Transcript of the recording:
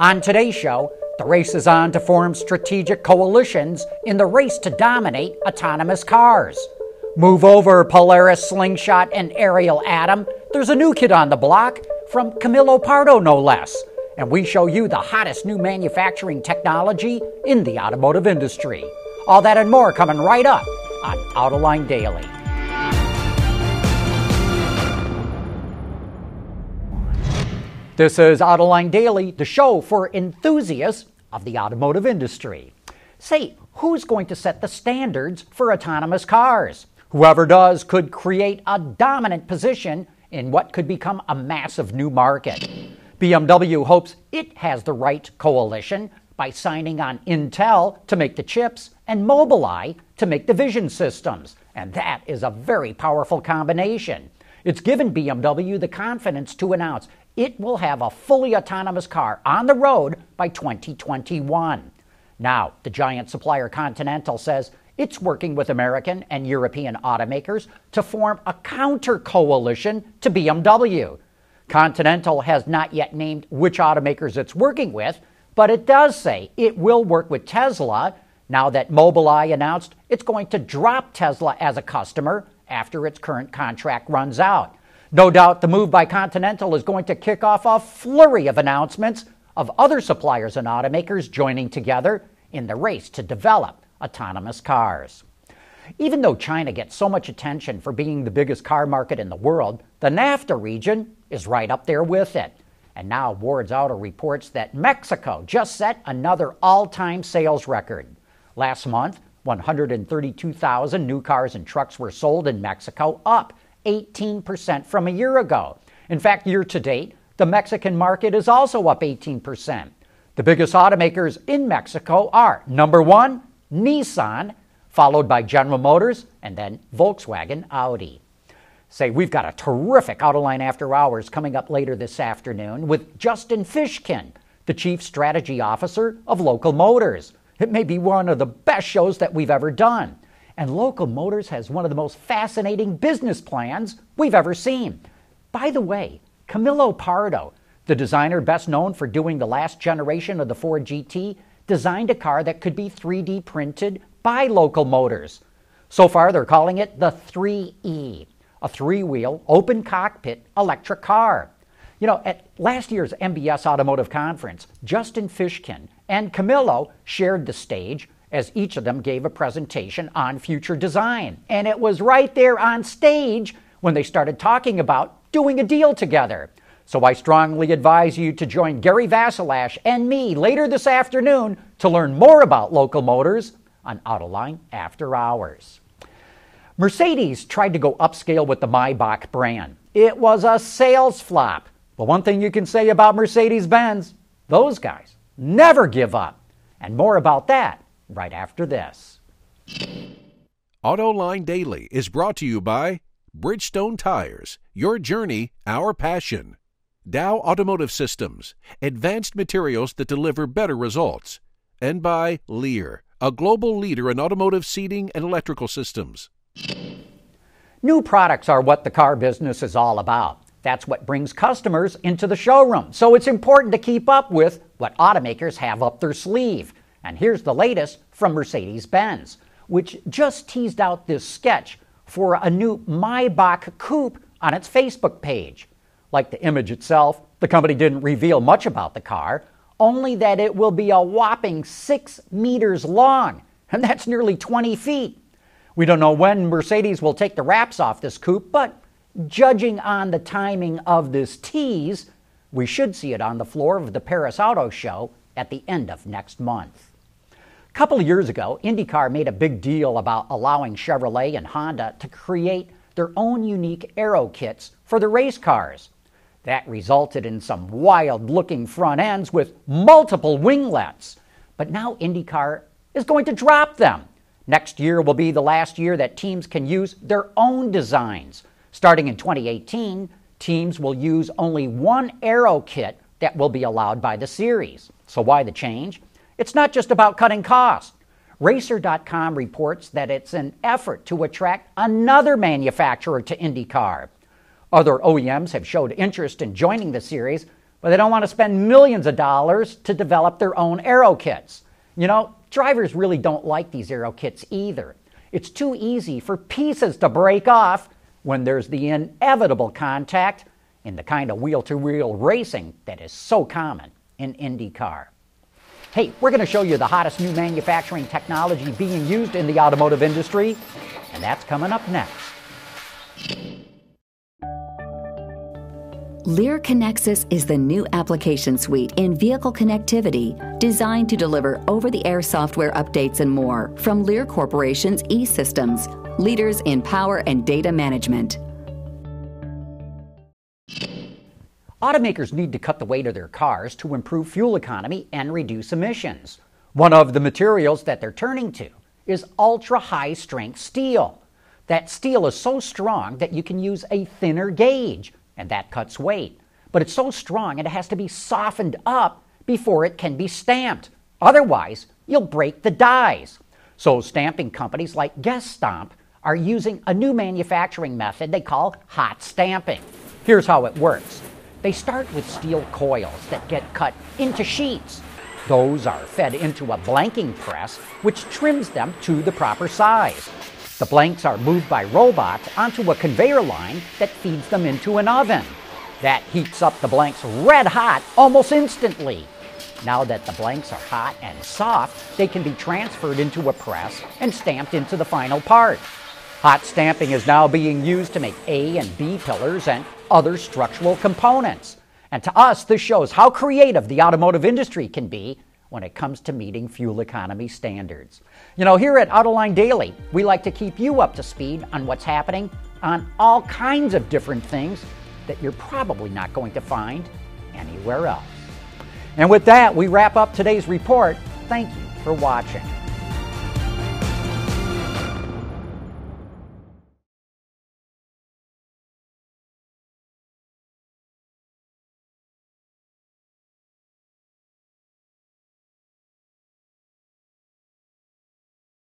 On today's show, the race is on to form strategic coalitions in the race to dominate autonomous cars. Move over, Polaris, Slingshot, and Ariel Atom. There's a new kid on the block from Camillo Pardo, no less. And we show you the hottest new manufacturing technology in the automotive industry. All that and more coming right up on Autoline Daily. This is Autoline Daily, the show for enthusiasts of the automotive industry. Say, who's going to set the standards for autonomous cars? Whoever does could create a dominant position in what could become a massive new market. BMW hopes it has the right coalition by signing on Intel to make the chips and Mobileye to make the vision systems. And that is a very powerful combination. It's given BMW the confidence to announce it will have a fully autonomous car on the road by 2021. Now, the giant supplier Continental says it's working with American and European automakers to form a counter coalition to BMW. Continental has not yet named which automakers it's working with, but it does say it will work with Tesla now that Mobileye announced it's going to drop Tesla as a customer after its current contract runs out. No doubt the move by Continental is going to kick off a flurry of announcements of other suppliers and automakers joining together in the race to develop autonomous cars. Even though China gets so much attention for being the biggest car market in the world, the NAFTA region is right up there with it. And now Wards Auto reports that Mexico just set another all time sales record. Last month, 132,000 new cars and trucks were sold in Mexico, up 18% from a year ago. In fact, year to date, the Mexican market is also up 18%. The biggest automakers in Mexico are number one, Nissan, followed by General Motors, and then Volkswagen Audi. Say, we've got a terrific Autoline After Hours coming up later this afternoon with Justin Fishkin, the Chief Strategy Officer of Local Motors. It may be one of the best shows that we've ever done. And Local Motors has one of the most fascinating business plans we've ever seen. By the way, Camillo Pardo, the designer best known for doing the last generation of the Ford GT, designed a car that could be 3D printed by Local Motors. So far, they're calling it the 3E, a three wheel, open cockpit electric car. You know, at last year's MBS Automotive Conference, Justin Fishkin and Camillo shared the stage as each of them gave a presentation on future design. And it was right there on stage when they started talking about doing a deal together. So I strongly advise you to join Gary Vasilash and me later this afternoon to learn more about local motors on Autoline After Hours. Mercedes tried to go upscale with the Maybach brand. It was a sales flop. But one thing you can say about Mercedes Benz, those guys never give up. And more about that right after this. AutoLine Daily is brought to you by Bridgestone Tires, your journey, our passion. Dow Automotive Systems, advanced materials that deliver better results. And by Lear, a global leader in automotive seating and electrical systems. New products are what the car business is all about. That's what brings customers into the showroom. So it's important to keep up with what automakers have up their sleeve. And here's the latest from Mercedes Benz, which just teased out this sketch for a new Maybach coupe on its Facebook page. Like the image itself, the company didn't reveal much about the car, only that it will be a whopping six meters long, and that's nearly 20 feet. We don't know when Mercedes will take the wraps off this coupe, but judging on the timing of this tease, we should see it on the floor of the Paris Auto Show at the end of next month. A couple of years ago, IndyCar made a big deal about allowing Chevrolet and Honda to create their own unique aero kits for the race cars. That resulted in some wild looking front ends with multiple winglets. But now IndyCar is going to drop them. Next year will be the last year that teams can use their own designs. Starting in 2018, teams will use only one aero kit that will be allowed by the series. So, why the change? It's not just about cutting costs. Racer.com reports that it's an effort to attract another manufacturer to IndyCar. Other OEMs have showed interest in joining the series, but they don't want to spend millions of dollars to develop their own aero kits. You know, drivers really don't like these aero kits either. It's too easy for pieces to break off when there's the inevitable contact in the kind of wheel to wheel racing that is so common in IndyCar. Hey, we're going to show you the hottest new manufacturing technology being used in the automotive industry, and that's coming up next. Lear Connexus is the new application suite in vehicle connectivity designed to deliver over the air software updates and more from Lear Corporation's e systems, leaders in power and data management. Automakers need to cut the weight of their cars to improve fuel economy and reduce emissions. One of the materials that they're turning to is ultra high strength steel. That steel is so strong that you can use a thinner gauge, and that cuts weight. But it's so strong it has to be softened up before it can be stamped. Otherwise, you'll break the dies. So, stamping companies like Gestamp are using a new manufacturing method they call hot stamping. Here's how it works they start with steel coils that get cut into sheets. Those are fed into a blanking press, which trims them to the proper size. The blanks are moved by robots onto a conveyor line that feeds them into an oven. That heats up the blanks red hot almost instantly. Now that the blanks are hot and soft, they can be transferred into a press and stamped into the final part. Hot stamping is now being used to make A and B pillars and other structural components. And to us, this shows how creative the automotive industry can be when it comes to meeting fuel economy standards. You know, here at Autoline Daily, we like to keep you up to speed on what's happening on all kinds of different things that you're probably not going to find anywhere else. And with that, we wrap up today's report. Thank you for watching.